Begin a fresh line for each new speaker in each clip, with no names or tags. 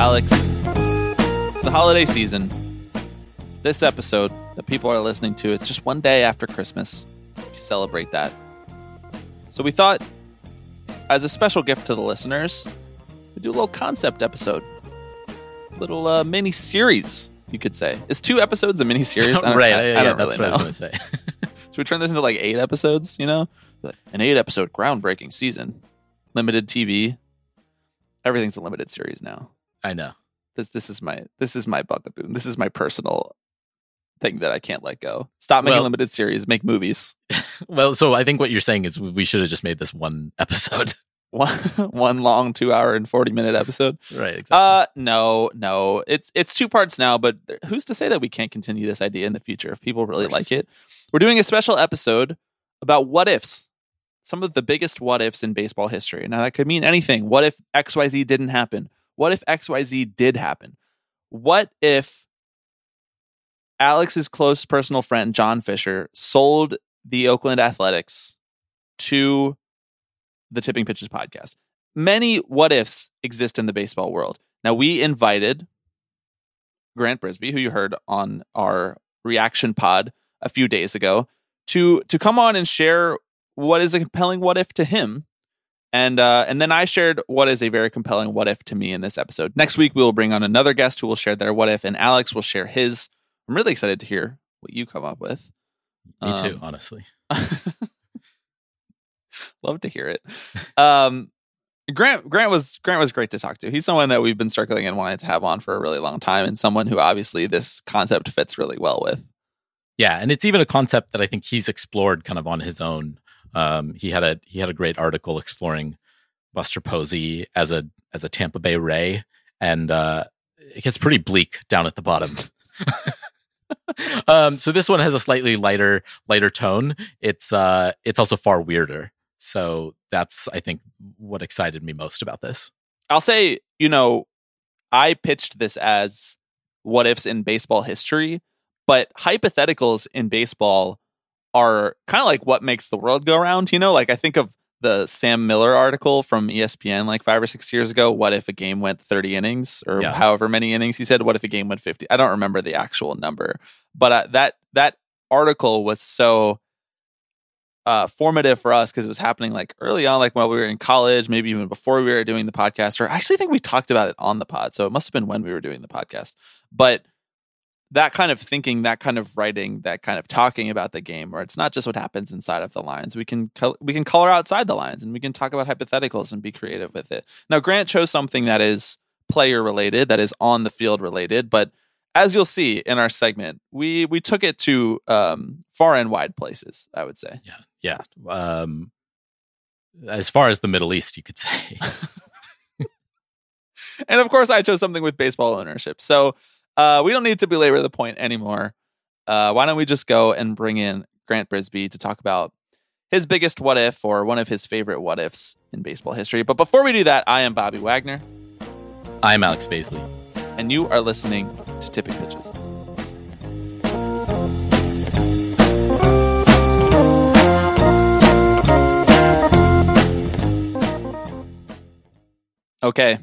Alex, it's the holiday season. This episode that people are listening to, it's just one day after Christmas. We celebrate that. So we thought, as a special gift to the listeners, we do a little concept episode, little uh, mini series, you could say. Is two episodes a mini series?
right,
I,
yeah,
I don't
that's
really
what
know.
I was going to say.
Should we turn this into like eight episodes? You know, an eight episode groundbreaking season, limited TV. Everything's a limited series now.
I know.
This this is my this is my bugaboo. This is my personal thing that I can't let go. Stop making
Well-
limited series. Make movies.
Well, so I think what you're saying is we should have just made this one episode.
One one long two hour and forty minute episode.
right, exactly.
Uh no no it's it's two parts now. But who's to say that we can't continue this idea in the future if people really like it? We're doing a special episode about what ifs. Some of the biggest what ifs in baseball history. Now that could mean anything. What if XYZ didn't happen? What if XYZ did happen? What if Alex's close personal friend John Fisher sold the Oakland Athletics to the Tipping Pitches podcast? Many what ifs exist in the baseball world. Now we invited Grant Brisbee, who you heard on our reaction pod a few days ago, to to come on and share what is a compelling what if to him. And uh, and then I shared what is a very compelling what if to me in this episode. Next week we will bring on another guest who will share their what if, and Alex will share his. I'm really excited to hear what you come up with.
Me too,
um,
honestly.
Love to hear it. Um, Grant Grant was Grant was great to talk to. He's someone that we've been circling and wanted to have on for a really long time, and someone who obviously this concept fits really well with.
Yeah, and it's even a concept that I think he's explored kind of on his own. Um, he had a he had a great article exploring Buster Posey as a as a Tampa Bay Ray, and uh, it gets pretty bleak down at the bottom. um, so this one has a slightly lighter lighter tone. It's uh, it's also far weirder. So that's I think what excited me most about this.
I'll say, you know, I pitched this as what ifs in baseball history, but hypotheticals in baseball are kind of like what makes the world go round. You know, like I think of the Sam Miller article from ESPN like five or six years ago. What if a game went 30 innings or
Yeah.
however many innings? He said, what if a game went 50? I don't remember the actual number, but uh, that, that article was so uh, formative for us because it was happening like early on, like while we were in college, maybe even before we were doing the podcast. Or I actually think we talked about it on the pod, so it must have been when we were doing the podcast. But that kind of thinking, that kind of writing, that kind of talking about the game, where it's not just what happens inside of the lines. We can col- we can color outside the lines, and we can talk about hypotheticals and be creative with it. Now, Grant chose something that is player related, that is on the field related, but as you'll see in our segment, we we took it to um, far and wide places. I would say.
Yeah. Um, as far as the Middle East, you could say.
and of course, I chose something with baseball ownership. So uh, we don't need to belabor the point anymore. Uh, why don't we just go and bring in Grant Brisbee to talk about his biggest what if or one of his favorite what ifs in baseball history? But before we do that, I am Bobby Wagner,
I'm Alex Baisley.
and you are listening to Tipping Pitches. Okay,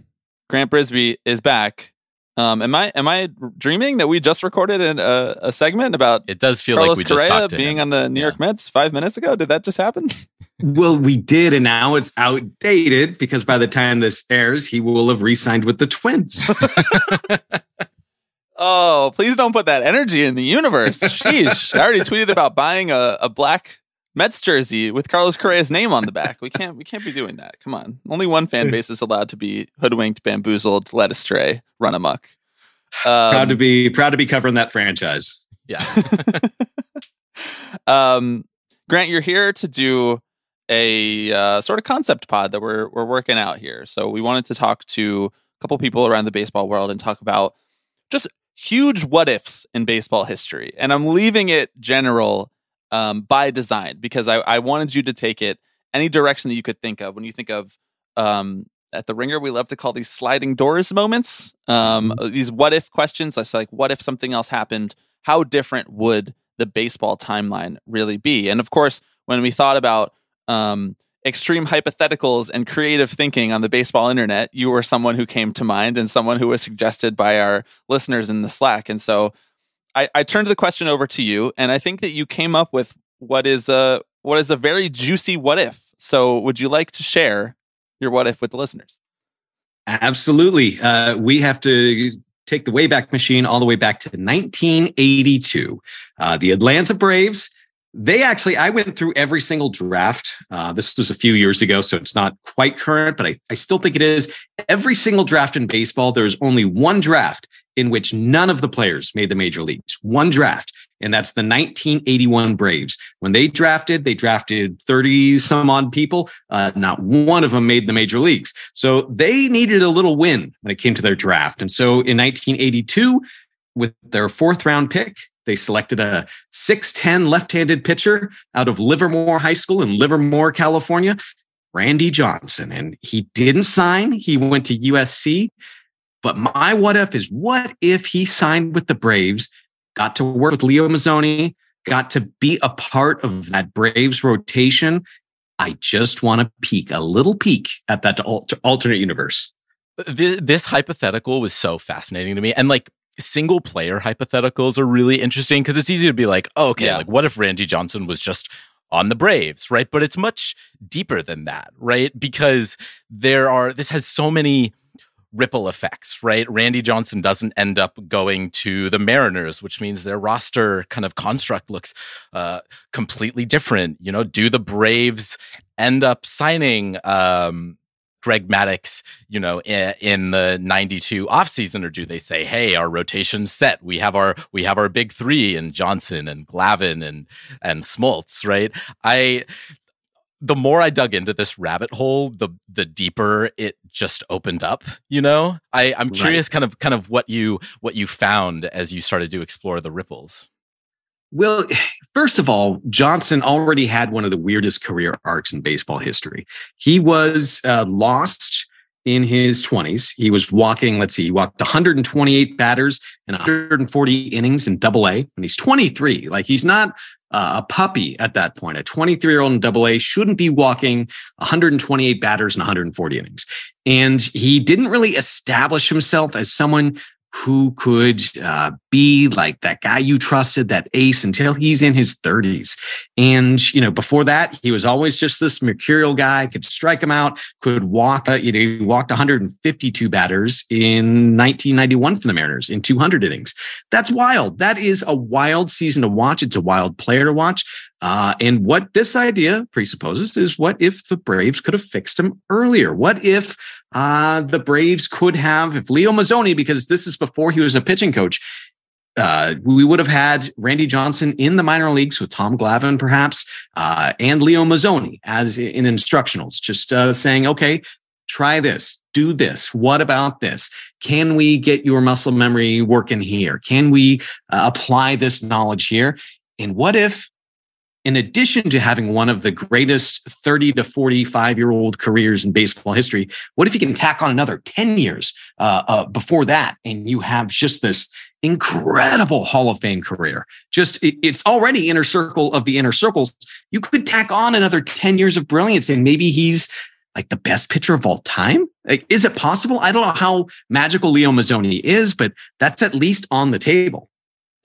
Grant Brisbee is back. Um, am I am I dreaming that we just recorded an, uh, a segment about
It does feel
Carlos
like we just
Correa
talked to
being
him.
on the New York Mets five minutes ago? Did that just happen?
Well, we did, and now it's outdated because by the time this airs, he will have re-signed with the Twins.
Oh, please don't put that energy in the universe. Sheesh. I already tweeted about buying a, a black Mets jersey with Carlos Correa's name on the back. We can't we can't be doing that. Come on. Only one fan base is allowed to be hoodwinked, bamboozled, led astray, run amok. Um,
proud to be proud to be covering that franchise.
Yeah.
um, Grant, you're here to do a uh, sort of concept pod that we're we're working out here. So we wanted to talk to a couple people around the baseball world and talk about just huge what ifs in baseball history. And I'm leaving it general um, by design because I, I wanted you to take it any direction that you could think of. When you think of um, at the ringer we love to call these sliding doors moments um,
Mm-hmm.
these what if questions. That's like what if something else happened? How different would the baseball timeline really be? And of course when we thought about um, extreme hypotheticals and creative thinking on the baseball internet you were someone who came to mind and someone who was suggested by our listeners in the slack. And so I, I turned the question over to you and i think that you came up with what is a what is a very juicy what if so would you like to share your what if with the listeners
Absolutely. Uh, we have to take the Wayback Machine all the way back to 1982. Uh, the Atlanta Braves, they actually, I went through every single draft. Uh, this was a few years ago, so it's not quite current, but I, I still think it is. Every single draft in baseball, there's only one draft in which none of the players made the major leagues. One draft, and that's the 1981 Braves. When they drafted, they drafted 30 some odd people. Uh, not one of them made the major leagues. So they needed a little win when it came to their draft. And so in 1982, with their fourth round pick, they selected a 6'10 left handed pitcher out of Livermore High School in Livermore, California, Randy Johnson. And he didn't sign, he went to USC. But my what if is what if he signed with the Braves, got to work with Leo Mazzoni, got to be a part of that Braves rotation? I just want to peek a little peek at that alternate universe.
This hypothetical was so fascinating to me. And like single player hypotheticals are really interesting because it's easy to be like, oh, okay,
Yeah.
like what if Randy Johnson was just on the Braves, right? But it's much deeper than that, right? Because there are, this has so many ripple effects, right? Randy Johnson doesn't end up going to the Mariners, which means their roster kind of construct looks uh, completely different. You know, do the Braves end up signing um, Greg Maddux, you know, in, in the 92 offseason or do they say, "Hey, our rotation's set. We have our we have our big 3 and Johnson and Glavine and and Smoltz, right?" I the more I dug into this rabbit hole, the the deeper it just opened up. You know, I I'm
Right.
curious, kind of kind of what you what you found as you started to explore the ripples.
Well, first of all, Johnson already had one of the weirdest career arcs in baseball history. He was uh, lost in his 20s. He was walking, let's see, he walked 128 batters and 140 innings in double A. And he's 23. Like he's not uh, a puppy at that point. A 23 year old in double A shouldn't be walking 128 batters and 140 innings. And he didn't really establish himself as someone who could uh, be like that guy you trusted, that ace, until he's in his 30s. And, you know, before that, he was always just this mercurial guy, could strike him out, could walk, uh, you know, he walked 152 batters in 1991 for the Mariners in 200 innings. That's wild. That is a wild season to watch. It's a wild player to watch. Uh, and what this idea presupposes is what if the Braves could have fixed him earlier? What if uh, the Braves could have, if Leo Mazzoni, because this is before he was a pitching coach, uh, we would have had Randy Johnson in the minor leagues with Tom Glavine, perhaps, uh, and Leo Mazzoni as in instructionals, just uh, saying, okay, try this, do this. What about this? Can we get your muscle memory working here? Can we uh, apply this knowledge here? And what if in addition to having one of the greatest 30 to 45 year old careers in baseball history, what if you can tack on another 10 years uh, uh, before that and you have just this incredible Hall of Fame career? Just it, it's already inner circle of the inner circles. You could tack on another 10 years of brilliance and maybe he's like the best pitcher of all time. Like, is it possible? I don't know how magical Leo Mazzoni is, but that's at least on the table.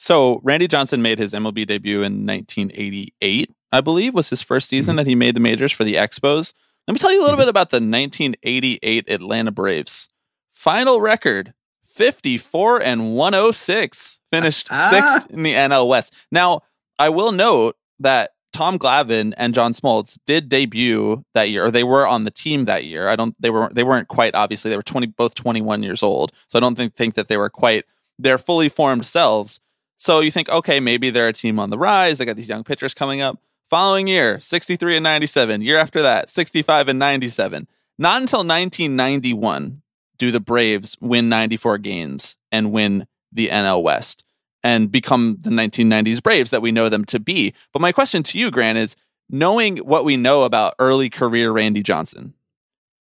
So Randy Johnson made his MLB debut in 1988, I believe, was his first season that he made the majors for the Expos. Let me tell you a little bit about the 1988 Atlanta Braves. Final record 54 and 106, finished
Ah.
sixth in the NL West. Now, I will note that Tom Glavine and John Smoltz did debut that year, or they were on the team that year. I don't they were they weren't quite obviously they were 20 both 21 years old. So I don't think think that they were quite their fully formed selves. So you think, okay, maybe they're a team on the rise. They got these young pitchers coming up. Following year, 63 and 97. Year after that, 65 and 97. Not until 1991 do the Braves win 94 games and win the NL West and become the 1990s Braves that we know them to be. But my question to you, Grant, is knowing what we know about early career Randy Johnson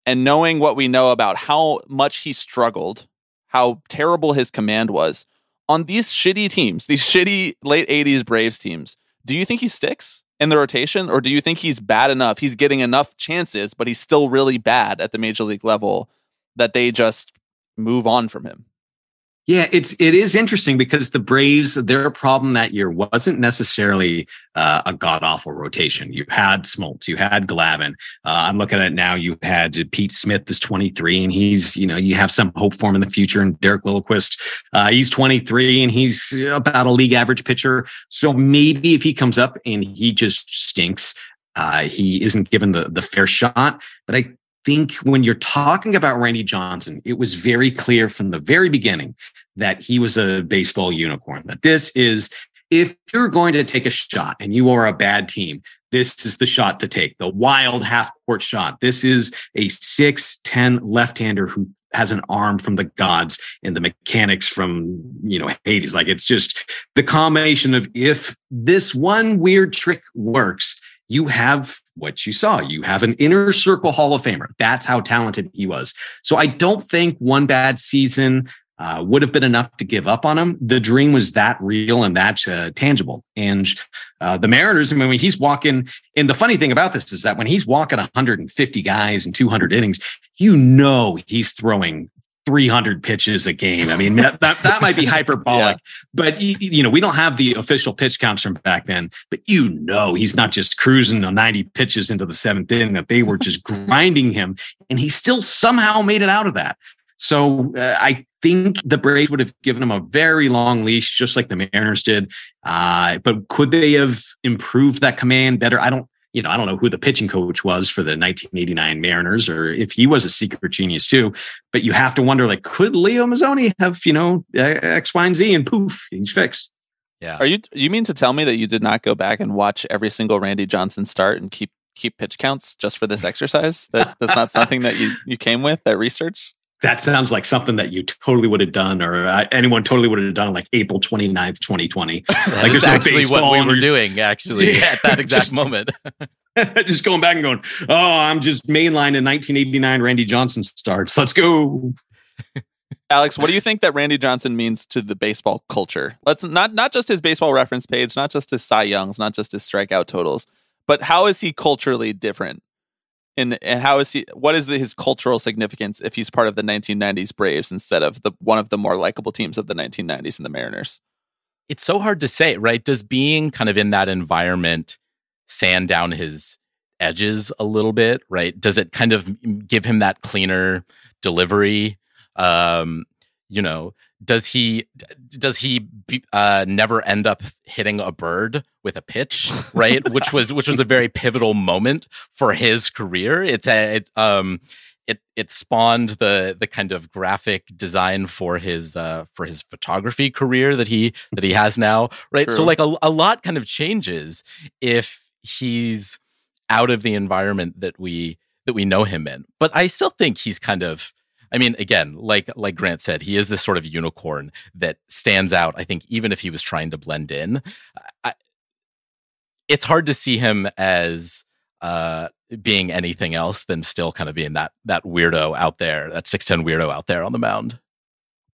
and knowing what we know about how much he struggled, how terrible his command was on these shitty teams, these shitty late 80s Braves teams, do you think he sticks in the rotation or do you think he's bad enough? He's getting enough chances, but he's still really bad at the major league level that they just move on from him?
Yeah, it's it is interesting because the Braves, their problem that year wasn't necessarily uh, a god awful rotation. You had Smoltz, you had Glavine. Uh, I'm looking at it now. You had Pete Smith is 23, and he's you know you have some hope for him in the future. And Derek Lilliquist, uh, he's 23, and he's about a league average pitcher. So maybe if he comes up and he just stinks, uh, he isn't given the the fair shot. But I think when you're talking about Randy Johnson, it was very clear from the very beginning that he was a baseball unicorn, that this is, if you're going to take a shot and you are a bad team, this is the shot to take, the wild half court shot. This is a 6'10 left hander who has an arm from the gods and the mechanics from, you know, Hades. Like it's just the combination of if this one weird trick works, you have what you saw. You have an inner circle Hall of Famer. That's how talented he was. So I don't think one bad season uh, would have been enough to give up on him. The dream was that real and that uh, tangible. And uh, the Mariners, I mean, he's walking. And the funny thing about this is that when he's walking 150 guys in 200 innings, you know he's throwing 300 pitches a game. I mean, that, that, that might be hyperbolic, yeah. but you know, we don't have the official pitch counts from back then, but you know, he's not just cruising on 90 pitches into the seventh inning that they were just grinding him and he still somehow made it out of that. So uh, I think the Braves would have given him a very long leash, just like the Mariners did. Uh, but could they have improved that command better? I don't you know, I don't know who the pitching coach was for the 1989 Mariners or if he was a secret genius too. But you have to wonder, like, could Leo Mazzoni have, you know, X, Y, and Z and poof, he's fixed.
Yeah. Are you you mean to tell me that you did not go back and watch every single Randy Johnson start and keep keep pitch counts just for this exercise? That that's not something that you you came with that research?
That sounds like something that you totally would have done or uh, anyone totally would have done like April 29th, 2020.
like it's actually what we were doing actually yeah, at that exact just, moment.
just going back and going, oh, I'm just mainline in 1989 Randy Johnson starts. Let's go.
Alex, what do you think that Randy Johnson means to the baseball culture? Let's not not just his baseball reference page, not just his Cy Youngs, not just his strikeout totals, but how is he culturally different and and how is he what is the, his cultural significance if he's part of the 1990s braves instead of the one of the more likable teams of the 1990s and the mariners?
It's so hard to say right? Does being kind of in that environment sand down his edges a little bit right? Does it kind of give him that cleaner delivery? Um you know does he does he uh, never end up hitting a bird with a pitch right? Which was which was a very pivotal moment for his career. It's a it's um it it spawned the the kind of graphic design for his uh for his photography career that he that he has now right? True. so like a, a lot kind of changes if he's out of the environment that we that we know him in. But i still think he's kind of I mean, again, like like Grant said, he is this sort of unicorn that stands out. I think even if he was trying to blend in, I, it's hard to see him as uh, being anything else than still kind of being that that weirdo out there, that six ten weirdo out there on the mound.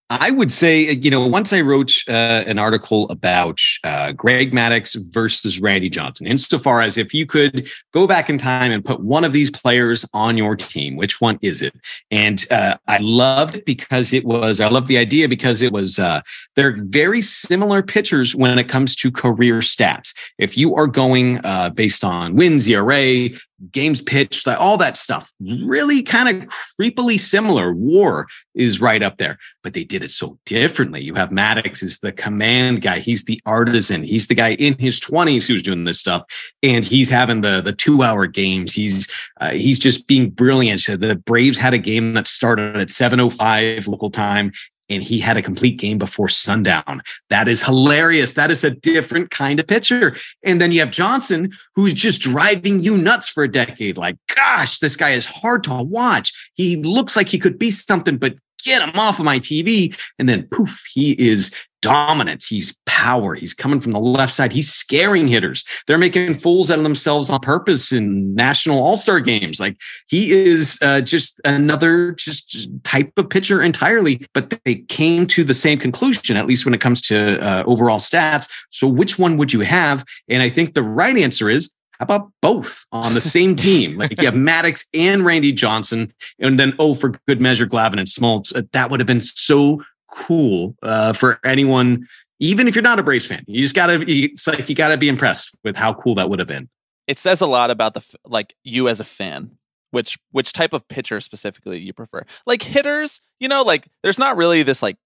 I would say, you know, once I wrote uh, an article about uh, Greg Maddux versus Randy Johnson, insofar as if you could go back in time and put one of these players on your team, which one is it? And uh, I loved it because it was, I love the idea because it was, uh, they're very similar pitchers when it comes to career stats. If you are going uh, based on wins, ERA, games pitched, all that stuff, really kind of creepily similar. War is right up there, but they did it so differently. You have Maddux is the command guy. He's the artisan. He's the guy in his twenties who's doing this stuff, and he's having the the two hour games. He's uh, he's just being brilliant. So the Braves had a game that started at seven oh five local time, and he had a complete game before sundown. That is hilarious. That is a different kind of pitcher. And then you have Johnson, who's just driving you nuts for a decade. Like, gosh, this guy is hard to watch. He looks like he could be something, but get him off of my TV. And then poof, he is dominant. He's power. He's coming from the left side. He's scaring hitters. They're making fools out of themselves on purpose in national all star games. Like he is uh, just another just type of pitcher entirely. But they came to the same conclusion, at least when it comes to uh, overall stats. So which one would you have? And I think the right answer is how about both on the same team? Like you have Maddux and Randy Johnson, and then oh, for good measure, Glavine and Smoltz. Uh, that would have been so cool uh, for anyone, even if you're not a Braves fan. You just gotta, it's like you gotta be impressed with how cool that would have been.
It says a lot about the like you as a fan. Which which type of pitcher specifically you prefer? Like hitters, you know, like there's not really this like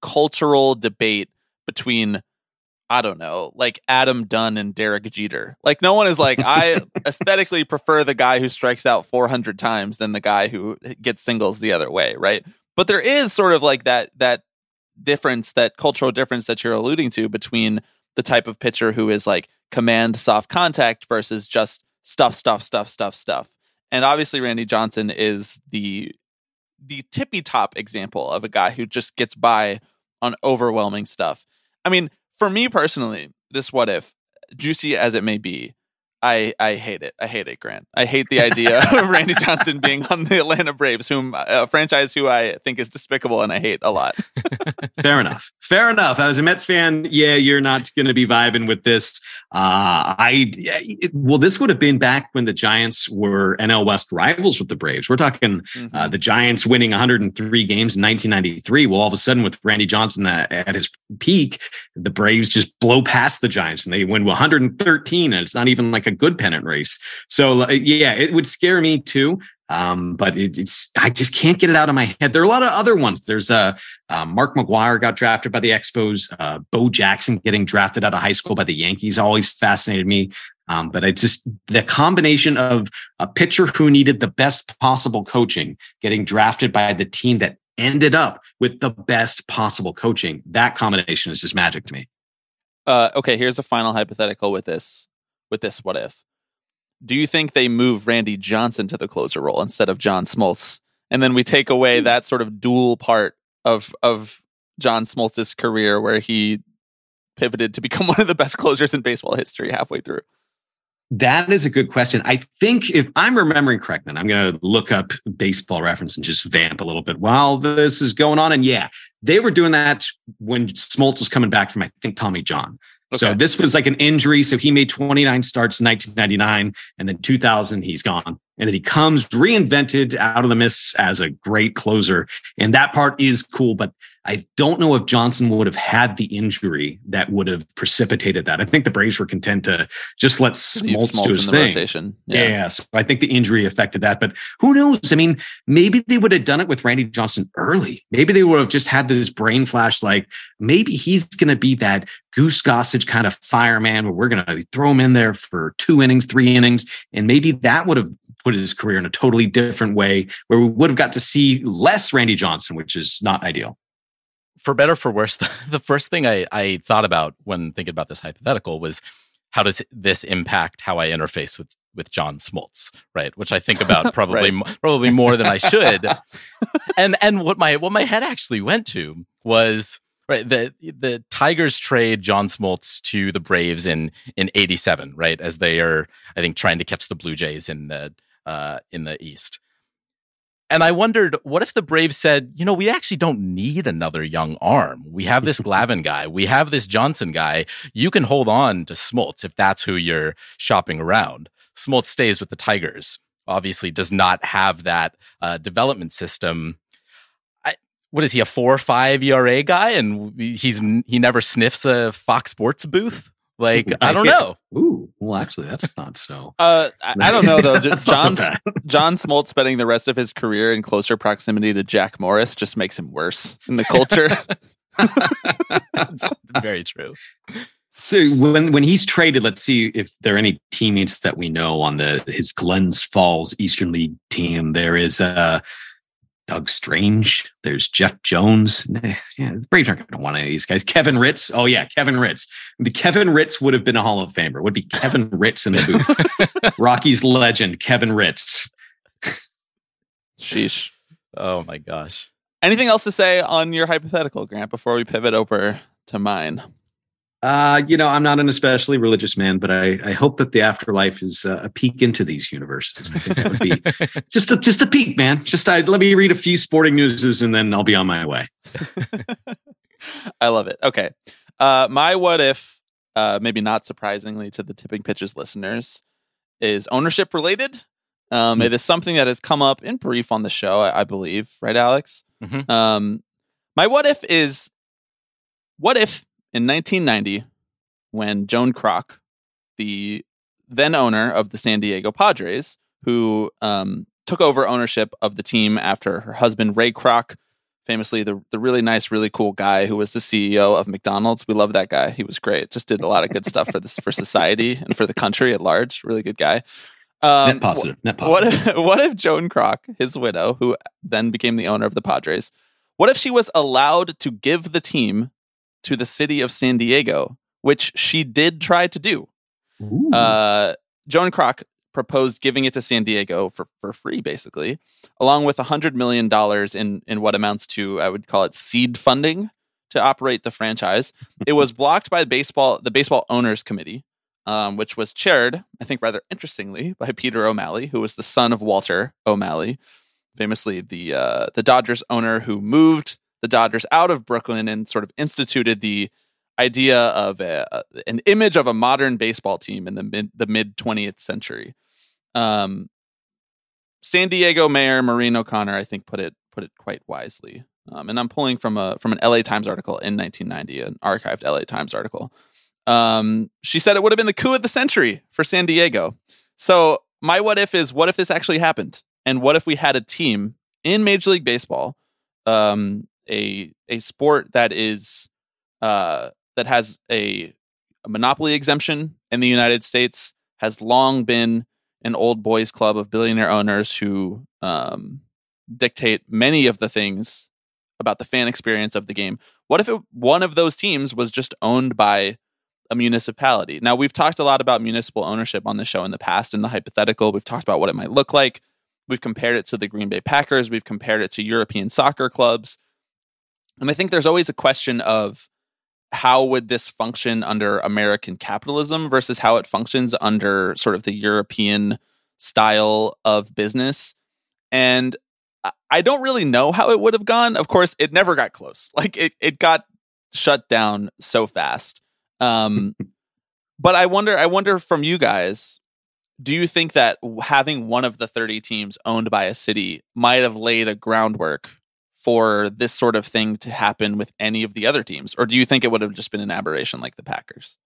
cultural debate between I don't know, like Adam Dunn and Derek Jeter. Like no one is like I aesthetically prefer the guy who strikes out 400 times than the guy who gets singles the other way, right? But there is sort of like that that difference, that cultural difference that you're alluding to between the type of pitcher who is like command soft contact versus just stuff stuff stuff stuff stuff. And obviously Randy Johnson is the the tippy top example of a guy who just gets by on overwhelming stuff. I mean, for me personally, this what if, juicy as it may be, I I hate it. I hate it, Grant. I hate the idea of Randy Johnson being on the Atlanta Braves, whom a franchise who I think is despicable and I hate a lot.
Fair enough. Fair enough. As a Mets fan, yeah, you're not going to be vibing with this. Uh, I it, well, this would have been back when the Giants were NL West rivals with the Braves. We're talking uh, mm-hmm. uh, the Giants winning 103 games in 1993. Well, all of a sudden, with Randy Johnson at, at his peak, the Braves just blow past the Giants and they win 113, and it's not even like a good pennant race. So yeah, it would scare me too. Um, but it, it's I just can't get it out of my head. There are a lot of other ones. There's uh, uh, Mark McGwire got drafted by the Expos. Uh, Bo Jackson getting drafted out of high school by the Yankees always fascinated me. Um, but I just the combination of a pitcher who needed the best possible coaching getting drafted by the team that ended up with the best possible coaching. That combination is just magic to me.
Uh, okay, here's a final hypothetical with this with this what if. Do you think they move Randy Johnson to the closer role instead of John Smoltz? And then we take away hmm. that sort of dual part of of John Smoltz's career where he pivoted to become one of the best closers in baseball history halfway through.
That is a good question. I think if I'm remembering correctly, then I'm going to look up baseball reference and just vamp a little bit while this is going on. And yeah, they were doing that when Smoltz was coming back from, I think, Tommy John. Okay. So this was like an injury. So he made 29 starts in 1999 and then 2000, he's gone and then he comes reinvented out of the mists as a great closer. And that part is cool, but I don't know if Johnson would have had the injury that would have precipitated that. I think the Braves were content to just let Smoltz, Smoltz do his thing. Rotation. Yeah. yeah, so I think the injury affected that, but who knows? I mean, maybe they would have done it with Randy Johnson early. Maybe they would have just had this brain flash, like maybe he's going to be that Goose Gossage kind of fireman where we're going to throw him in there for two innings, three innings, and maybe that would have put his career in a totally different way where we would have got to see less Randy Johnson, which is not ideal.
For better for worse, the first thing I, I thought about when thinking about this hypothetical was how does this impact how I interface with with John Smoltz, right? Which I think about probably right. probably more than I should. and and what my what my head actually went to was right the the Tigers trade John Smoltz to the Braves in in 87, right? As they are I think trying to catch the Blue Jays in the uh, in the East. And I wondered, what if the Braves said, you know, we actually don't need another young arm. We have this Glavine guy. We have this Johnson guy. You can hold on to Smoltz if that's who you're shopping around. Smoltz stays with the Tigers. Obviously, does not have that uh, development system. I, what is he, a four or five ERA guy? And he's he never sniffs a Fox Sports booth. Like I don't know.
Ooh, well, actually, that's not so.
Uh, I, I don't know though. John so John Smoltz spending the rest of his career in closer proximity to Jack Morris just makes him worse in the culture.
that's very true.
So when when he's traded, let's see if there are any teammates that we know on the his Glens Falls Eastern League team. There is uh Doug Strange. There's Jeff Jones. Yeah, the Braves aren't going to want any of these guys. Kevin Ritz. Oh yeah, Kevin Ritz. The Kevin Ritz would have been a Hall of Famer. Would be Kevin Ritz in the booth. Rockies legend Kevin Ritz.
Sheesh.
Oh my gosh.
Anything else to say on your hypothetical, Grant, before we pivot over to mine?
Uh, you know, I'm not an especially religious man, but I, I hope that the afterlife is uh, a peek into these universes. I think that would be just a just a peek, man. Just I, let me read a few sporting newses and then I'll be on my way.
I love it. Okay, uh, my what if, uh, maybe not surprisingly to the tipping pitches listeners, is ownership related. Um, it is something that has come up in brief on the show, I, I believe, right, Alex?
Mhm.
Um, my what if is what if in 1990, when Joan Kroc, the then owner of the San Diego Padres, who um, took over ownership of the team after her husband Ray Kroc, famously the the really nice, really cool guy who was the CEO of McDonald's. We love that guy. He was great. Just did a lot of good stuff for this for society and for the country at large. Really good guy. Um,
net positive. Net
what
positive.
if, what if Joan Kroc, his widow, who then became the owner of the Padres, what if she was allowed to give the team to the city of San Diego, which she did try to do? Uh, Joan Kroc proposed giving it to San Diego for, for free, basically, along with $100 million in, in what amounts to, I would call it seed funding to operate the franchise. it was blocked by baseball, the Baseball Owners Committee, um, which was chaired, I think, rather interestingly, by Peter O'Malley, who was the son of Walter O'Malley, famously the uh, the Dodgers owner who moved the Dodgers out of Brooklyn and sort of instituted the idea of a, an image of a modern baseball team in the mid the mid 20th century. Um, San Diego Mayor Maureen O'Connor, I think, put it put it quite wisely. Um, and I'm pulling from a from an LA Times article in 1990, an archived LA Times article. Um, she said it would have been the coup of the century for San Diego. So my what if is what if this actually happened, and what if we had a team in Major League Baseball, um, a a sport that is uh, that has a, a monopoly exemption in the United States, has long been an old boys club of billionaire owners who um, dictate many of the things about the fan experience of the game. What if it, one of those teams was just owned by a municipality? Now, we've talked a lot about municipal ownership on the show in the past in the hypothetical. We've talked about what it might look like. We've compared it to the Green Bay Packers. We've compared it to European soccer clubs. And I think there's always a question of how would this function under American capitalism versus how it functions under sort of the European style of business. And I- don't really know how it would have gone. Of course, it never got close. Like it, it got shut down so fast. Um, but I wonder, I wonder from you guys, do you think that having one of the 30 teams owned by a city might have laid a groundwork for this sort of thing to happen with any of the other teams? Or do you think it would have just been an aberration like the Packers?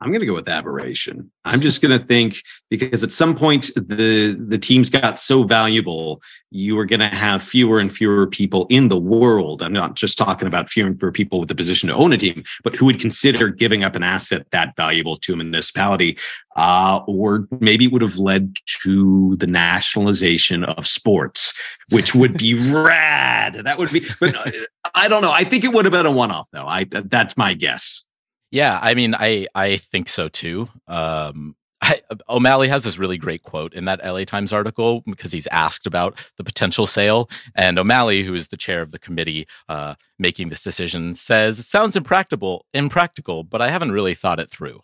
I'm going to go with aberration. I'm just going to think because at some point the the teams got so valuable, you were going to have fewer and fewer people in the world. I'm not just talking about fewer and fewer people with the position to own a team, but who would consider giving up an asset that valuable to a municipality, uh, or maybe it would have led to the nationalization of sports, which would be rad. That would be, but uh, I don't know. I think it would have been a one off though. I that's my guess.
Yeah, I mean, I I think so too. Um, I, O'Malley has this really great quote in that LA Times article because he's asked about the potential sale, and O'Malley, who is the chair of the committee uh, making this decision, says it sounds impractical, impractical, but I haven't really thought it through.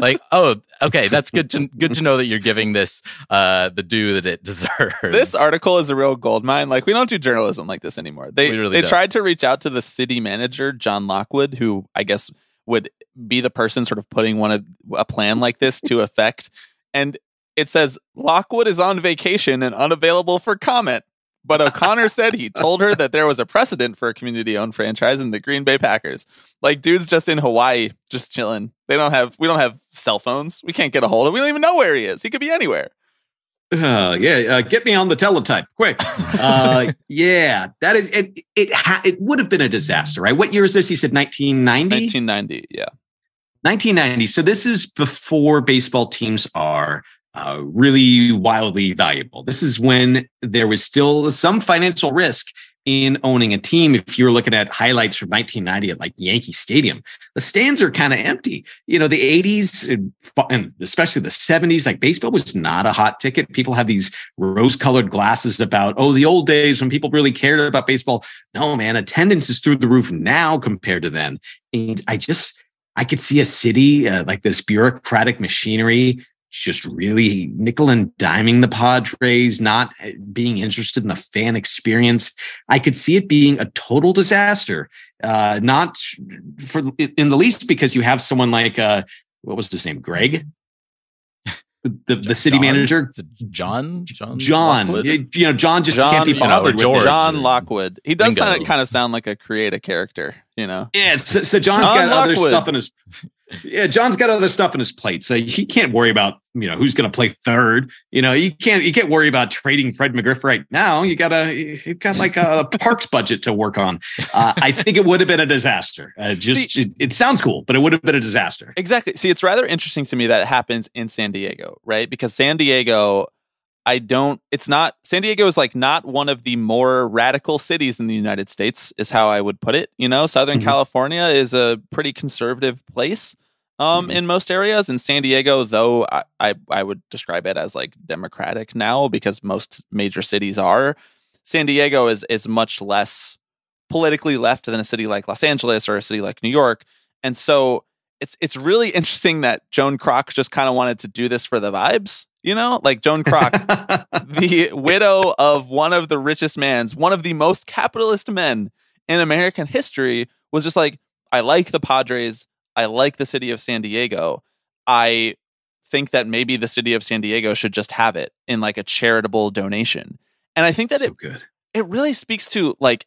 like, oh, okay, that's good to good to know that you're giving this uh, the due that it deserves.
This article is a real gold mine. Like we don't do journalism like this anymore. They
really
they
don't.
tried to reach out to the city manager John Lockwood, who I guess would be the person sort of putting one of a plan like this to effect. And it says Lockwood is on vacation and unavailable for comment. But O'Connor said he told her that there was a precedent for a community owned franchise in the Green Bay Packers. Like dude's just in Hawaii, just chilling. They don't have we don't have cell phones. We can't get a hold of. him. We don't even know where he is. He could be anywhere.
Uh, yeah, uh, get me on the teletype quick. Uh, yeah, that is it. It, ha- it would have been a disaster, right? What year is this? He said 1990?
1990, yeah.
1990. So this is before baseball teams are uh, really wildly valuable. This is when there was still some financial risk in owning a team. If you were looking at highlights from 1990 at like Yankee Stadium, the stands are kind of empty. You know, the 80s and especially the 70s, like baseball was not a hot ticket. People have these rose colored glasses about, oh, the old days when people really cared about baseball. No, man, attendance is through the roof now compared to then. And I just, I could see a city uh, like this bureaucratic machinery just really nickel and diming the Padres, not uh, being interested in the fan experience. I could see it being a total disaster. Uh, not for in the least because you have someone like uh, what was his name, Greg, the, the city
John,
manager
John John
John
Lockwood?
you know John just
John,
can't be
you know,
with
George.
John Lockwood. He does
Bingo.
sound, kind of sound like a create a character, you know.
Yeah, so, so John's
John
got other
Lockwood.
stuff in his. Yeah, John's got other stuff in his plate, so he can't worry about you know who's going to play third. You know, you can't you can't worry about trading Fred McGriff right now. You gotta you've got like a parks budget to work on. Uh, I think it would have been a disaster. Uh, just it, it sounds cool, but it would have been a disaster.
Exactly. See, it's rather interesting to me that it happens in San Diego, right? Because San Diego, I don't, it's not, San Diego is like not one of the more radical cities in the United States, is how I would put it. You know, Southern
Mhm.
California is a pretty conservative place um,
Mhm.
in most areas. In San Diego, though, I, I, I would describe it as like democratic now because most major cities are. San Diego is, is much less politically left than a city like Los Angeles or a city like New York. And so it's it's really interesting that Joan Kroc just kind of wanted to do this for the vibes, you know? Like Joan Kroc, the widow of one of the richest mans, one of the most capitalist men in American history, was just like, I like the Padres. I like the city of San Diego. I think that maybe the city of San Diego should just have it in like a charitable donation. And I think that
so
it
good.
it really speaks to like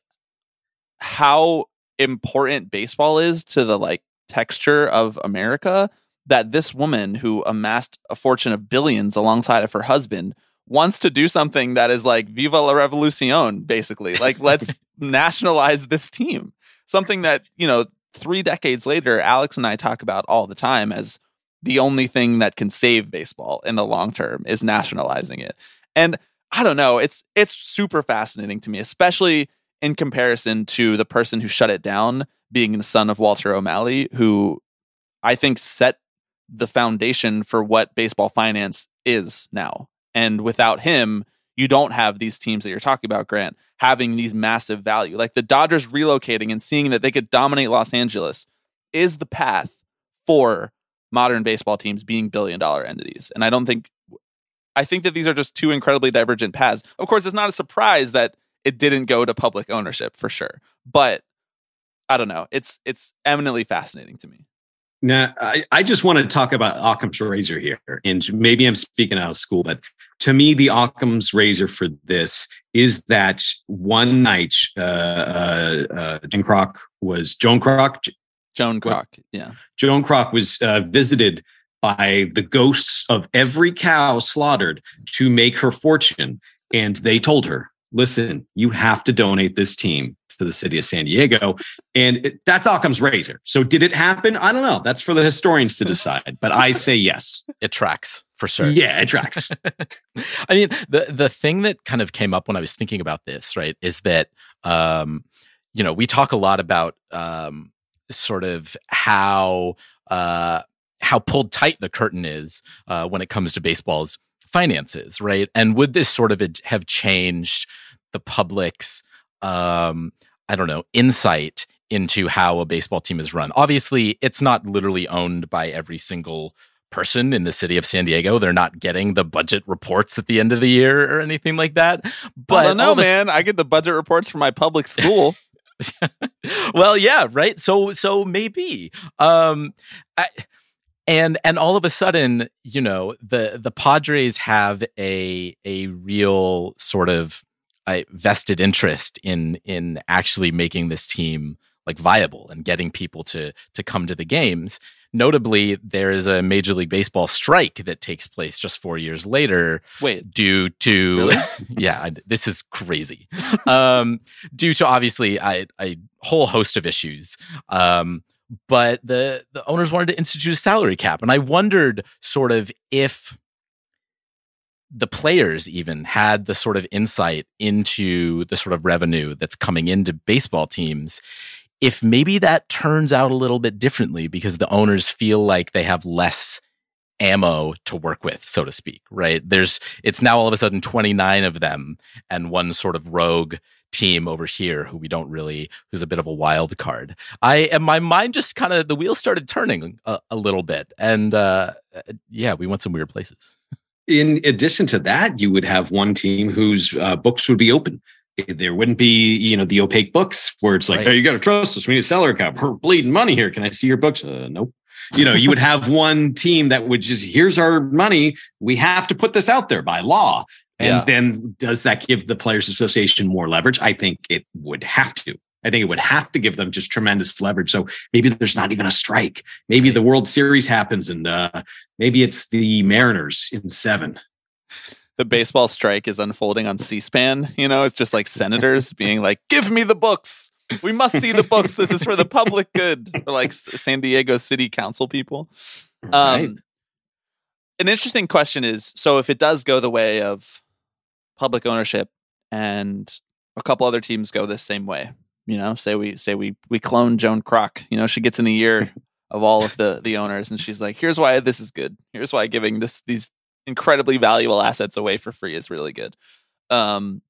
how important baseball is to the like texture of America that this woman who amassed a fortune of billions alongside of her husband wants to do something that is like viva la revolucion basically like let's nationalize this team something that you know 3 decades later Alex and I talk about all the time as the only thing that can save baseball in the long term is nationalizing it and I don't know it's it's super fascinating to me especially in comparison to the person who shut it down being the son of Walter O'Malley, who I think set the foundation for what baseball finance is now. And without him, you don't have these teams that you're talking about, Grant, having these massive value. Like the Dodgers relocating and seeing that they could dominate Los Angeles is the path for modern baseball teams being billion dollar entities. And I don't think I think that these are just two incredibly divergent paths. Of course, it's not a surprise that it didn't go to public ownership for sure. But I don't know. It's it's eminently fascinating to me.
Now, I, I just want to talk about Occam's razor here. And maybe I'm speaking out of school, but to me, the Occam's razor for this is that one night, uh, uh, uh, Joan Kroc was Joan Kroc.
Joan Kroc, yeah.
Joan Kroc was uh, visited by the ghosts of every cow slaughtered to make her fortune. And they told her, listen, you have to donate this team to the city of San Diego. And it, that's Occam's razor. So did it happen? I don't know. That's for the historians to decide. But I say yes.
It tracks for sure.
Yeah, it tracks.
I mean, the the thing that kind of came up when I was thinking about this, right, is that um, you know, we talk a lot about um sort of how uh how pulled tight the curtain is uh when it comes to baseball's finances, right? And would this sort of have changed the public's um I don't know, insight into how a baseball team is run. Obviously, it's not literally owned by every single person in the city of San Diego. They're not getting the budget reports at the end of the year or anything like that. But
I don't know,
this-
man. I get the budget reports from my public school.
well, yeah, right. So, so maybe, um, I, and and all of a sudden, you know, the the Padres have a a real sort of a vested interest in in actually making this team like viable and getting people to to come to the games. Notably, there is a Major League Baseball strike that takes place just four years later
Wait,
due to
Really?
yeah I- this is crazy um due to obviously a, a whole host of issues um but the the owners wanted to institute a salary cap and i wondered sort of if the players even had the sort of insight into the sort of revenue that's coming into baseball teams. If maybe that turns out a little bit differently because the owners feel like they have less ammo to work with so to speak right? There's it's now all of a sudden 29 of them and one sort of rogue team over here who we don't really who's a bit of a wild card. I and my mind just kind of the wheels started turning a, a little bit and uh yeah we went some weird places
in addition to that, you would have one team whose uh, books would be open. There wouldn't be, you know, the opaque books where it's like, right. hey, you got to trust us. We need a seller account. We're bleeding money here. Can I see your books? Uh, nope. You know, you would have one team that would just, here's our money. We have to put this out there by law. And yeah. then does that give the Players Association more leverage? I think it would have to. I think it would have to give them just tremendous leverage. So maybe there's not even a strike. Maybe the World Series happens and uh, maybe it's the Mariners in seven.
The baseball strike is unfolding on C SPAN. You know, it's just like senators being like, give me the books. We must see the books. This is for the public good. Or like San Diego City Council people. Um, right. An interesting question is so if it does go the way of public ownership and a couple other teams go the same way, you know, say we say we we clone Joan Kroc. You know, she gets in the ear of all of the the owners, and she's like, "Here's why this is good. Here's why giving this these incredibly valuable assets away for free is really good." Um,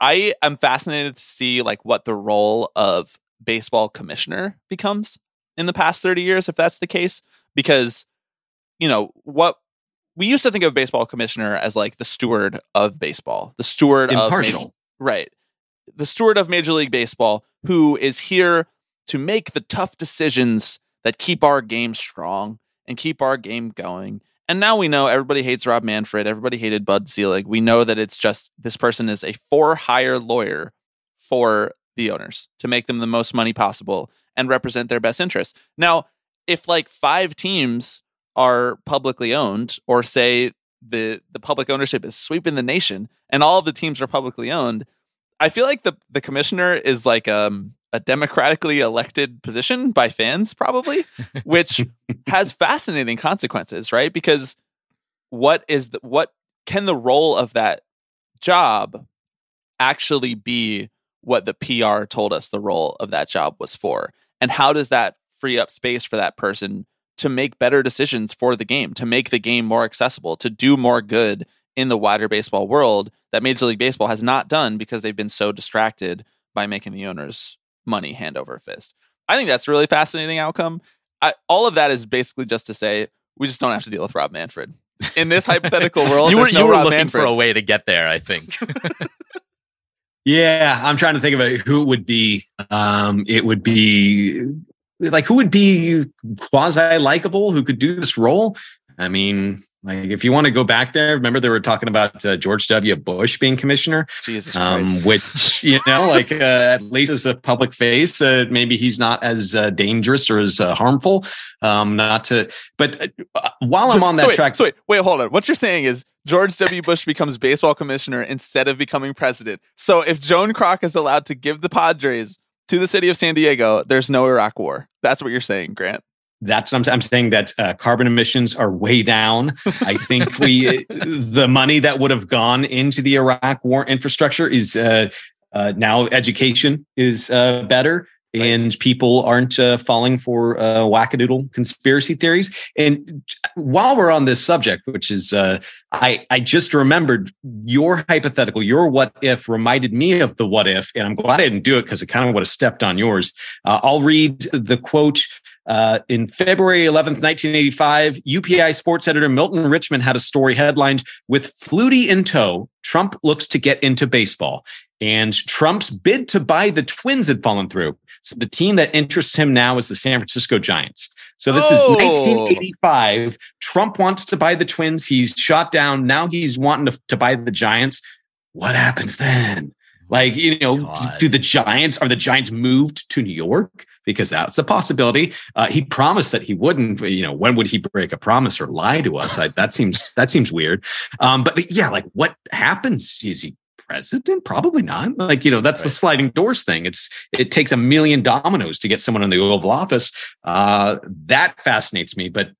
I am fascinated to see like what the role of baseball commissioner becomes in the past 30 years if that's the case because you know what we used to think of baseball commissioner as like the steward of baseball the steward of
impartial
of right the steward of Major League Baseball, who is here to make the tough decisions that keep our game strong and keep our game going. And now we know everybody hates Rob Manfred. Everybody hated Bud Selig. We know that it's just this person is a for hire lawyer for the owners to make them the most money possible and represent their best interests. Now, if like five teams are publicly owned, or say the the public ownership is sweeping the nation and all of the teams are publicly owned, I feel like the the commissioner is like um a democratically elected position by fans probably which has fascinating consequences right? Because what is the, what can the role of that job actually be what the PR told us the role of that job was for? And how does that free up space for that person to make better decisions for the game to make the game more accessible to do more good in the wider baseball world that Major League Baseball has not done because they've been so distracted by making the owners money hand over fist. I think that's a really fascinating outcome. I, all of that is basically just to say we just don't have to deal with Rob Manfred in this hypothetical world.
you were,
no
you were
Rob
looking
Manfred.
for a way to get there, I think.
yeah, I'm trying to think about who it would be. Um, it would be like who would be quasi likable who could do this role. I mean, like, if you want to go back there, remember they were talking about uh, George W. Bush being commissioner,
Jesus
um, which you know, like uh, at least as a public face, uh, maybe he's not as uh, dangerous or as uh, harmful. Um, not to, but uh, while I'm on that
so wait,
track,
so wait, wait, hold on. What you're saying is George W. Bush becomes baseball commissioner instead of becoming president. So if Joan Kroc is allowed to give the Padres to the city of San Diego, there's no Iraq war. That's what you're saying, Grant.
That's I'm, I'm saying that uh, carbon emissions are way down. I think we the money that would have gone into the Iraq war infrastructure is uh, uh, now education is uh, better. And people aren't uh, falling for uh, wackadoodle conspiracy theories. And while we're on this subject, which is, I I just remembered your hypothetical, your what if reminded me of the what if, and I'm glad I didn't do it because it kind of would have stepped on yours. I'll read the quote uh, in February 11th, 1985, UPI sports editor Milton Richman had a story headlined With Flutie in tow, Trump looks to get into baseball. And Trump's bid to buy the Twins had fallen through. So the team that interests him now is the San Francisco Giants. So this oh. is 1985. Trump wants to buy the Twins. He's shot down. Now he's wanting to, to buy the Giants. What happens then? Like, you know, God. do the Giants, are the Giants moved to New York? Because that's a possibility. Uh, he promised that he wouldn't. You know, when would he break a promise or lie to us? I, that seems that seems weird. Um, but yeah, like what happens? Is he president? Probably not. Like you know, that's right. the sliding doors thing. It's it takes a million dominoes to get someone in the Oval Office. Uh, that fascinates me, but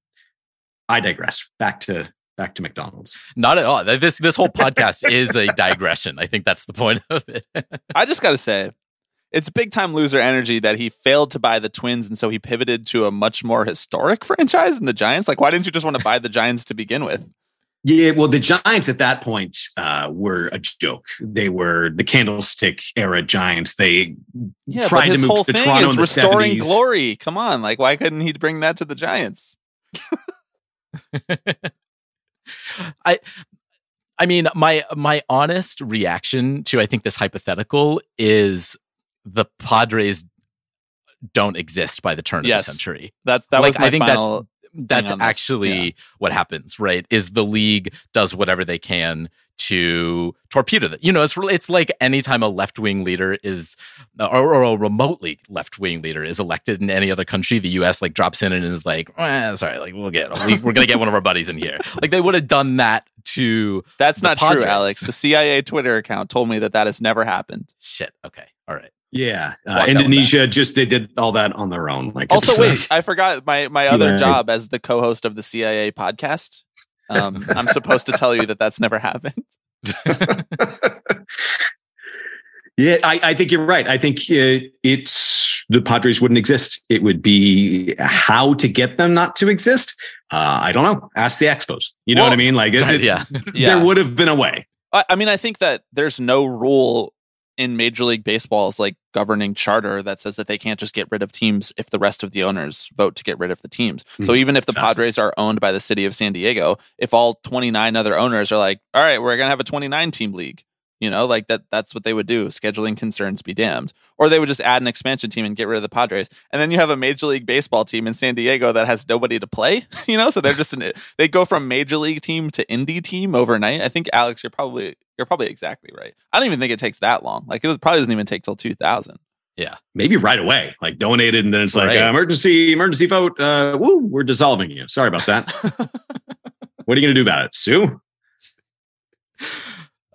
I digress. Back to back to McDonald's.
Not at all. This this whole podcast is a digression. I think that's the point of it.
I just got to say, it's big time loser energy that he failed to buy the Twins, and so he pivoted to a much more historic franchise than the Giants. Like, why didn't you just want to buy the Giants to begin with?
Yeah, well, the Giants at that point uh, were a joke. They were the Candlestick era Giants. They
Yeah,
tried to move
whole
to
thing
Toronto
is
in the
restoring
70s.
glory. Come on, like, why couldn't he bring that to the Giants?
I I mean my my honest reaction to I think this hypothetical is the Padres don't exist by the turn of the century.
That's that
Like,
was my
I think
final.
That's
this,
actually
yeah.
what happens, right? Is the league does whatever they can to torpedo that. You know, it's it's like anytime a left wing leader is, or, or a remotely left wing leader is elected in any other country, the U.S. like drops in and is like, eh, sorry, like we'll get, we, we're gonna get one of our buddies in here. Like they would have done that to
That's not true, Alex. The CIA Twitter account told me that that has never happened.
shit. Okay, all right.
Yeah, uh,
Walk out with
Indonesia just they did all that on their own. Like
Also, wait, I forgot my my other
Nice.
job as the co-host of the CIA podcast. Um, I'm supposed to tell you that that's never happened.
yeah, I, I think you're right. I think uh, it's the Padres wouldn't exist. It would be how to get them not to exist. Uh, I don't know. Ask the Expos. You know
Well,
what I mean? Like, it-
Right,
it-
yeah.
Yeah.
there would have been a way.
I, I mean, I think that there's no rule in Major League Baseball's like governing charter that says that they can't just get rid of teams if the rest of the owners vote to get rid of the teams. So
Hmm.
even if the Padres are owned by the city of San Diego, if all 29 other owners are like, "All right, we're going to have a 29 team league." You know, like that that's what they would do. Scheduling concerns be damned. Or they would just add an expansion team and get rid of the Padres. And then you have a Major League Baseball team in San Diego that has nobody to play, you know? So they're just an they go from major league team to indie team overnight. I think Alex, you're probably you're probably exactly right. I don't even think it takes that long. Like it was, probably doesn't even take till 2000. Yeah.
Maybe right away, like donated, and then it's like
Right.
uh, emergency, emergency vote. Uh, woo, we're dissolving you. Sorry about that. what are you going to do about it, Sue?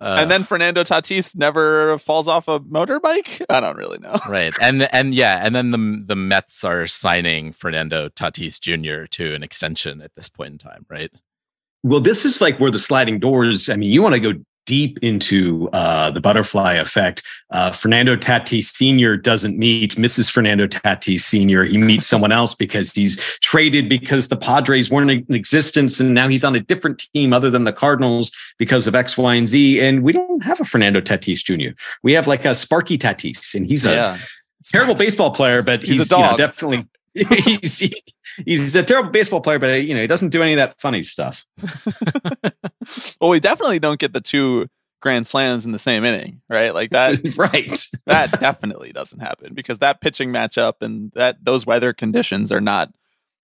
Uh,
and then Fernando Tatis never falls off a motorbike. I don't really know.
right and and yeah and then the the mets are signing fernando tatis jr to an extension at this point in time right
Well, this is like where the sliding doors. I mean, you want to go deep into uh, the butterfly effect. Uh, Fernando Tatis Sr. doesn't meet Mrs. Fernando Tatis Sr. He meets someone else because he's traded because the Padres weren't in existence, and now he's on a different team other than the Cardinals because of X, Y, and Z. And we don't have a Fernando Tatis Jr. We have like a Sparky Tatis, and he's a
yeah.
terrible baseball player, but
He's
he's,
a
you know,
dog.
definitely he's he- he's a terrible baseball player, but you know he doesn't do any of that funny stuff.
well, we definitely don't get the two grand slams in the same inning, right? Like that
right.
that definitely doesn't happen because that pitching matchup and that those weather conditions are not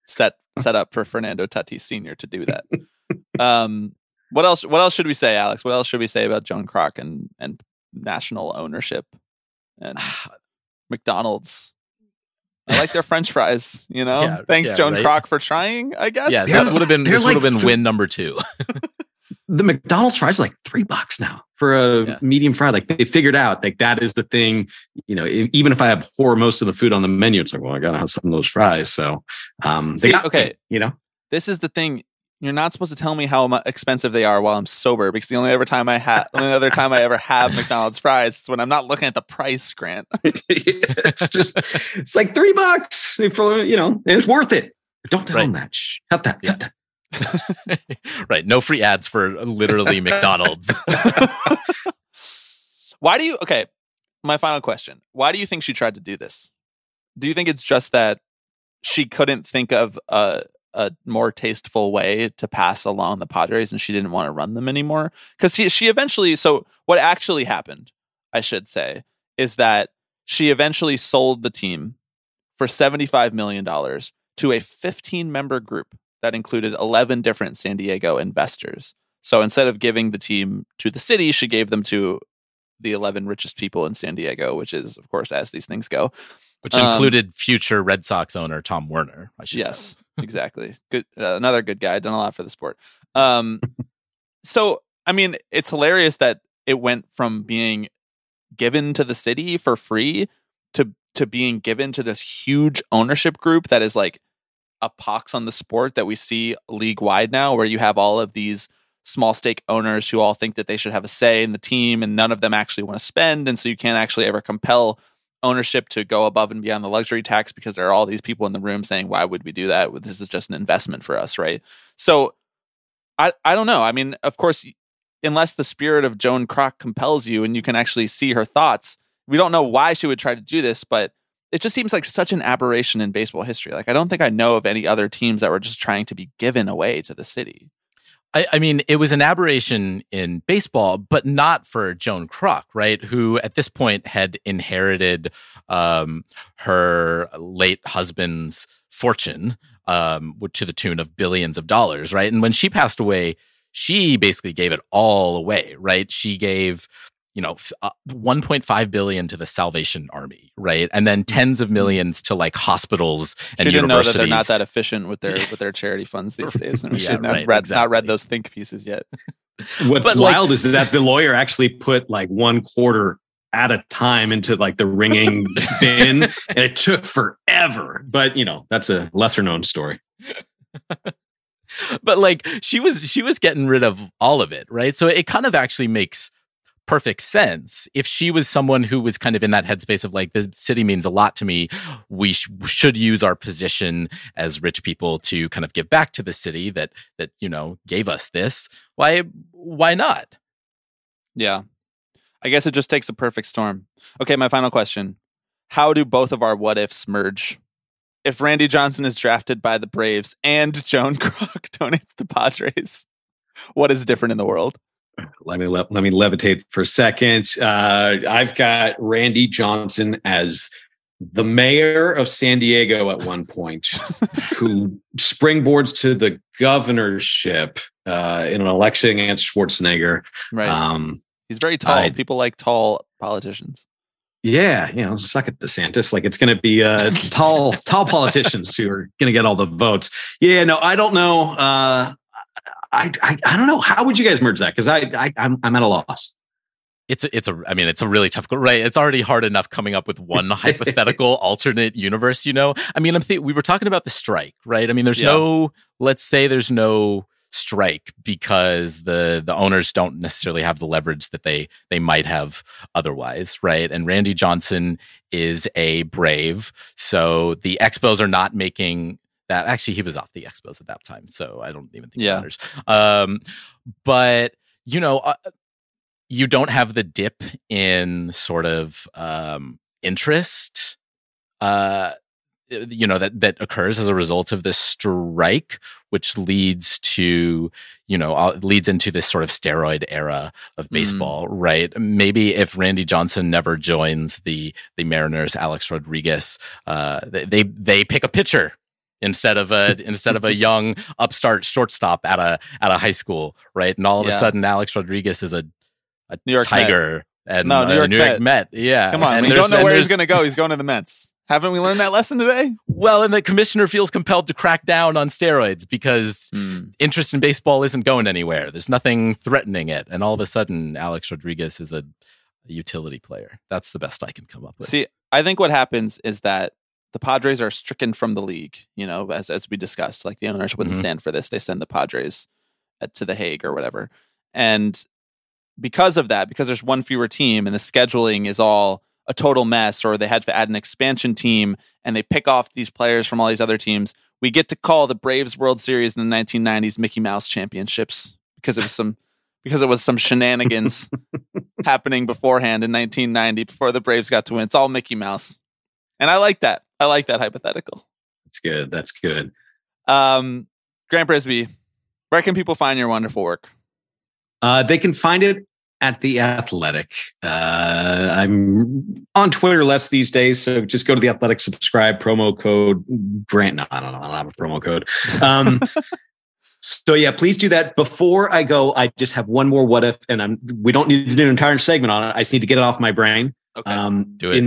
set set up for Fernando Tatis Sr. to do that. um, what else? What else should we say, Alex? What else should we say about Joan Kroc and and national ownership and McDonald's? I like their French fries. You know,
Yeah,
thanks
yeah,
Joan
right.
Kroc for trying. I guess.
yeah this would have been
they're
this would have been
th-
win number two
The McDonald's fries are like three bucks now for a
Yeah.
medium fry. Like they figured out like that is the thing. You know, e- even if I abhor most of the food on the menu, it's like, well, I gotta have some of those fries. So, um, they
See,
got
okay.
you know,
this is the thing. You're not supposed to tell me how expensive they are while I'm sober because the only other time I have, the only other time I ever have McDonald's fries is when I'm not looking at the price, Grant.
it's just it's like three bucks for you know, it's worth it. Don't tell
Right.
them that. Shh, cut that.
Yeah.
Cut that.
right no free ads for literally mcdonald's
Why do you? Okay, my final question: Why do you think she tried to do this? Do you think it's just that she couldn't think of a a more tasteful way to pass along the Padres, and she didn't want to run them anymore? Because she she eventually. So what actually happened, I should say, is that she eventually sold the team for seventy five million dollars to a fifteen member group that included eleven different San Diego investors. So instead of giving the team to the city, she gave them to the 11 richest people in San Diego, which is, of course, as these things go.
which
Um,
included future red sox owner tom werner I should
Yes, exactly. Good, uh, another good guy. Done a lot for the sport. Um, so I mean, it's hilarious that it went from being given to the city for free to to being given to this huge ownership group that is like a pox on the sport that we see league wide now, where you have all of these small stake owners who all think that they should have a say in the team and none of them actually want to spend. And so you can't actually ever compel ownership to go above and beyond the luxury tax because there are all these people in the room saying, why would we do that? This is just an investment for us, right? So I, I don't know. I mean, of course, unless the spirit of Joan Kroc compels you and you can actually see her thoughts, we don't know why she would try to do this, but it just seems like such an aberration in baseball history. Like, I don't think I know of any other teams that were just trying to be given away to the city.
I, I, mean, it was an aberration in baseball, but not for Joan Kroc, right? Who at this point had inherited um, her late husband's fortune um, to the tune of billions of dollars, right? And when she passed away, she basically gave it all away, right? She gave you know, uh, 1.5 billion to the Salvation Army, right? And then tens of millions to like hospitals and
she didn't
know
that they're not that efficient with their with their charity funds these days. And we yeah, should not, right, read, exactly. not read those think pieces yet.
What's but wild like, is that the lawyer actually put like one quarter at a time into like the ringing bin, and it took forever. But you know, that's a lesser known story.
but like she was she was getting rid of all of it, right? So it kind of actually makes perfect sense. If she was someone who was kind of in that headspace of like, the city means a lot to me, we sh- should use our position as rich people to kind of give back to the city that, that, you know, gave us this. Why, why not?
Yeah. I guess it just takes a perfect storm. Okay. My final question. How do both of our what ifs merge? If Randy Johnson is drafted by the Braves and Joan Kroc donates to Padres, what is different in the world?
Let me let, let me levitate for a second. Uh, I've got Randy Johnson as the mayor of San Diego at one point, who springboards to the governorship uh, in an election against Schwarzenegger.
Right. Um, He's very tall. I, People like tall politicians.
Yeah, you know, suck it, DeSantis. Like it's going to be uh, tall, tall politicians who are going to get all the votes. Yeah, no, I don't know. Uh, I, I, I don't know. How would you guys merge that? Because I, I I'm I'm at a loss.
It's a, it's a I mean it's a really tough right. It's already hard enough coming up with one hypothetical alternate universe. You know, I mean, I'm th- we were talking about the strike, right? I mean, there's yeah. no let's say there's no strike because the the owners don't necessarily have the leverage that they they might have otherwise right and Randy Johnson is a brave so the expos are not making that. Actually, he was off the Expos at that time, so I don't even think yeah. it matters. Um, but you know, uh, you don't have the dip in sort of um, interest. Uh, you know that that occurs as a result of this strike which leads to you know uh, leads into this sort of steroid era of mm. baseball mm. right maybe if randy johnson never joins the the mariners alex rodriguez uh, they they pick a pitcher instead of a instead of a young upstart shortstop at a at a high school, right? And all of yeah. a sudden, Alex Rodriguez is a a New York Tiger Met. and
no New York,
New
York
Met. Met. Yeah,
come on, and we don't know where he's going to go. He's going to the Mets. Haven't we learned that lesson today?
Well, and the commissioner feels compelled to crack down on steroids because mm. interest in baseball isn't going anywhere. There's nothing threatening it, and all of a sudden, Alex Rodriguez is a utility player. That's the best I can come up with.
See, I think what happens is that the Padres are stricken from the league, you know, as as we discussed. Like the owners wouldn't mm-hmm. stand for this. They send the Padres to the Hague or whatever. And because of that, because there's one fewer team and the scheduling is all a total mess, or they had to add an expansion team and they pick off these players from all these other teams, we get to call the Braves World Series in the 1990s Mickey Mouse Championships because it was some because it was some shenanigans happening beforehand in 1990 before the Braves got to win. It's all Mickey Mouse. And I like that. I like that hypothetical.
That's good. That's good.
Um, Grant Brisbee, where can people find your wonderful work?
Uh, they can find it at the Athletic. Uh, I'm on Twitter less these days, so just go to the Athletic, subscribe, promo code Grant. No, I don't know. I don't have a promo code. Um, so yeah, please do that. Before I go, I just have one more what if, and I'm we don't need to do an entire segment on it. I just need to get it off my brain. Okay. Um, Do it. In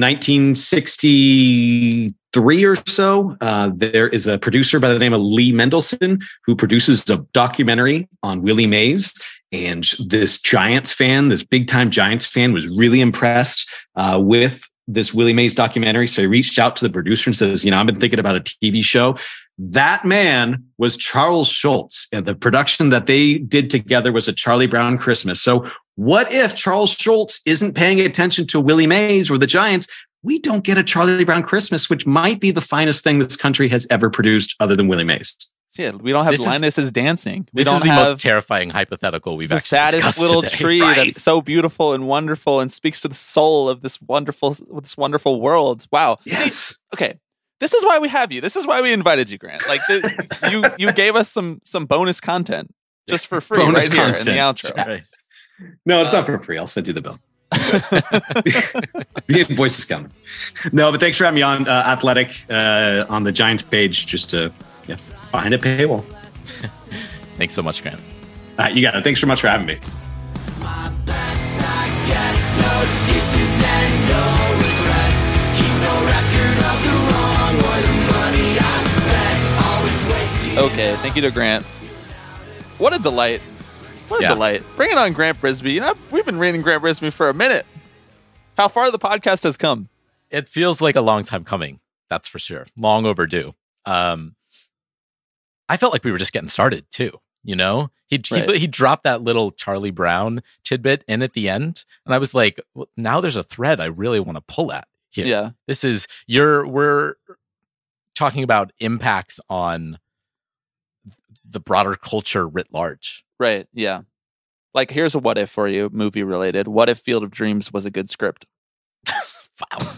1963 or so, uh, there is a producer by the name of Lee Mendelson who produces a documentary on Willie Mays. And this Giants fan, this big time Giants fan, was really impressed uh, with this Willie Mays documentary. So he reached out to the producer and says, you know, I've been thinking about a TV show. That man was Charles Schulz. And the production that they did together was a Charlie Brown Christmas. So what if Charles Schulz isn't paying attention to Willie Mays or the Giants? We don't get a Charlie Brown Christmas, which might be the finest thing this country has ever produced other than Willie Mays.
Yeah, we don't have
This
Linus is dancing. We
This
don't
is the
have
most terrifying hypothetical we've
the
actually
saddest little
today.
tree
Right.
that's so beautiful and wonderful and speaks to the soul of this wonderful this wonderful world. Wow.
Yes.
okay this is why we have you this is why we invited you grant like the, you you gave us some some bonus content just for free
Bonus
right here in the outro
Right.
No, it's not uh, for free. I'll send you the bill. The invoice is coming. No, but thanks for having me on uh, Athletic uh, on the Giants page, just to yeah, behind a paywall.
Thanks so much, Grant.
Uh, you got it. Thanks so much for having me.
okay thank you to grant what a delight what a
Yeah.
delight bring it on Grant Brisbee you know we've been reading Grant Brisbee for a minute how far the podcast has come
It feels like a long time coming. That's for sure. Long overdue. Um, I felt like we were just getting started too. You know, he
Right.
he, he dropped that little Charlie Brown tidbit in at the end, and I was like, well, now there's a thread I really want to pull at here.
yeah
This is you're we're talking about impacts on the broader culture writ large.
Right yeah like here's a what if for you movie related what if field of dreams was a good script
Wow.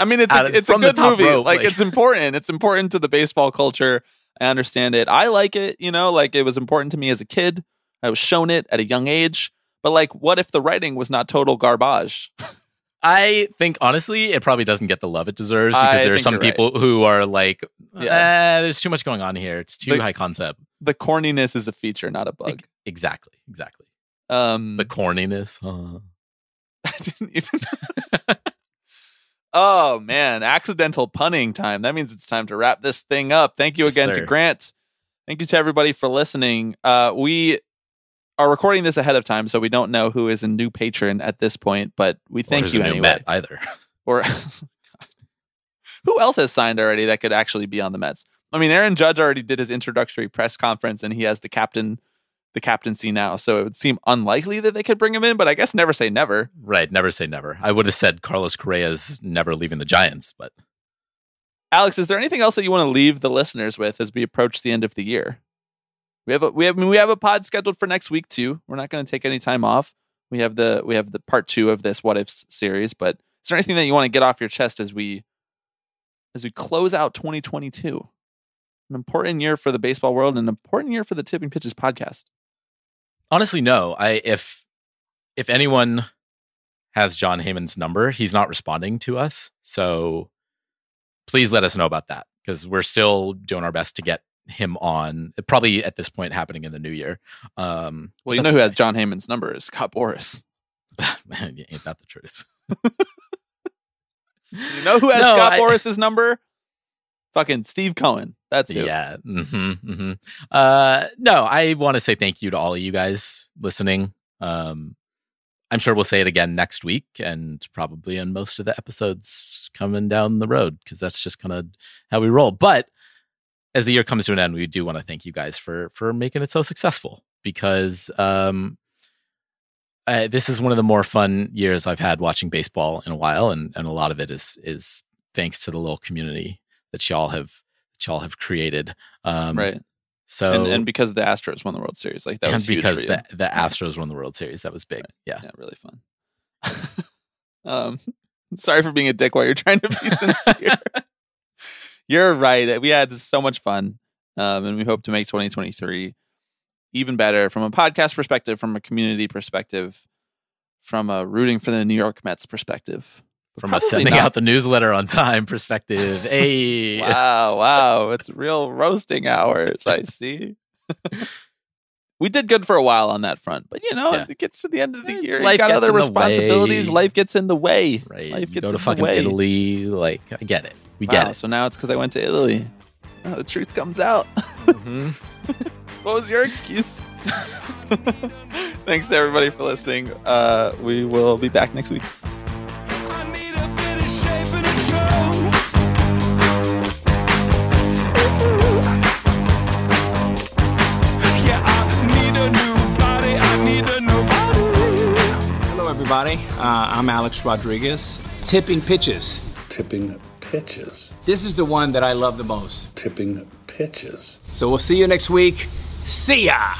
I mean, it's a,
of-
it's a good movie.
rope,
like,
like-
it's important. It's important to the baseball culture. I understand it. I like it. You know, like it was important to me as a kid. I was shown it at a young age. But like, what if the writing was not total garbage?
I think honestly, it probably doesn't get the love it deserves because
I
there are some
you're right.
people who are like,
Yeah.
"Eh, there's too much going on here. It's too
The-
high concept.
The corniness is a feature, not a bug.
Exactly, exactly.
Um,
The corniness. huh?
I didn't even. oh man, accidental punning time. That means it's time to wrap this thing up. Thank you
Yes,
again to
sir.
Grant. Thank you to everybody for listening. Uh, we are recording this ahead of time, so we don't know who is a new patron at this point, but we thank you anyway.
Met either.
Or who else has signed already that could actually be on the Mets? I mean, Aaron Judge already did his introductory press conference, and he has the captain, the captaincy now. So it would seem unlikely that they could bring him in, but I guess never say never.
Right. Never say never. I would have said Carlos Correa's never leaving the Giants, but
Alex, is there anything else that you want to leave the listeners with as we approach the end of the year? We have a we have I mean, we have a pod scheduled for next week too. We're not going to take any time off. We have the we have the part two of this what ifs series. But is there anything that you want to get off your chest as we as we close out 2022? An important year for the baseball world, an important year for the Tipping Pitches podcast.
honestly, no. I if if anyone has Jon Heyman's number, he's not responding to us. So please let us know about that because we're still doing our best to get him on. Probably at this point happening in the new year. Um,
Well, you know who has. Jon Heyman's number is Scott Boras.
Man, ain't that the truth?
You know who has
No,
Scott
I-
Boras's number? Fucking Steve Cohen. That's who.
Yeah. Mm-hmm, mm-hmm. Uh, no, I want to say thank you to all of you guys listening. Um, I'm sure we'll say it again next week and probably in most of the episodes coming down the road because that's just kind of how we roll. But as the year comes to an end, we do want to thank you guys for for making it so successful because um, uh, this is one of the more fun years I've had watching baseball in a while, and and a lot of it is is thanks to the little community that y'all have that y'all have created. Um,
Right.
So
and, and because the Astros won the World Series, like that was huge
because
for you.
the the Astros won the World Series, that was big. Yeah.
yeah, really fun. um, sorry for being a dick while you're trying to be sincere. you're right. We had so much fun, um, and we hope to make 2023 even better from a podcast perspective, from a community perspective, from a rooting for the New York Mets perspective. But
From a sending
not-
out the newsletter on time perspective. Hey.
Wow, wow. It's real roasting hours, I see. we did good for a while on that front, but you know,
Yeah.
it gets to the end of the
It's-
year. You got other responsibilities. Life gets in the way.
Right.
Life
you
gets
go to
in the
fucking
way.
Italy. Like, I get it. We
Wow,
get it.
So now it's because I went to Italy. Oh, the truth comes out.
Mhm.
what was your excuse? Thanks to everybody for listening. Uh, we will be back next week.
Everybody. Uh, I'm Alex Rodriguez. Tipping pitches.
Tipping pitches.
This is the one that I love the most.
Tipping pitches.
So we'll see you next week. See ya!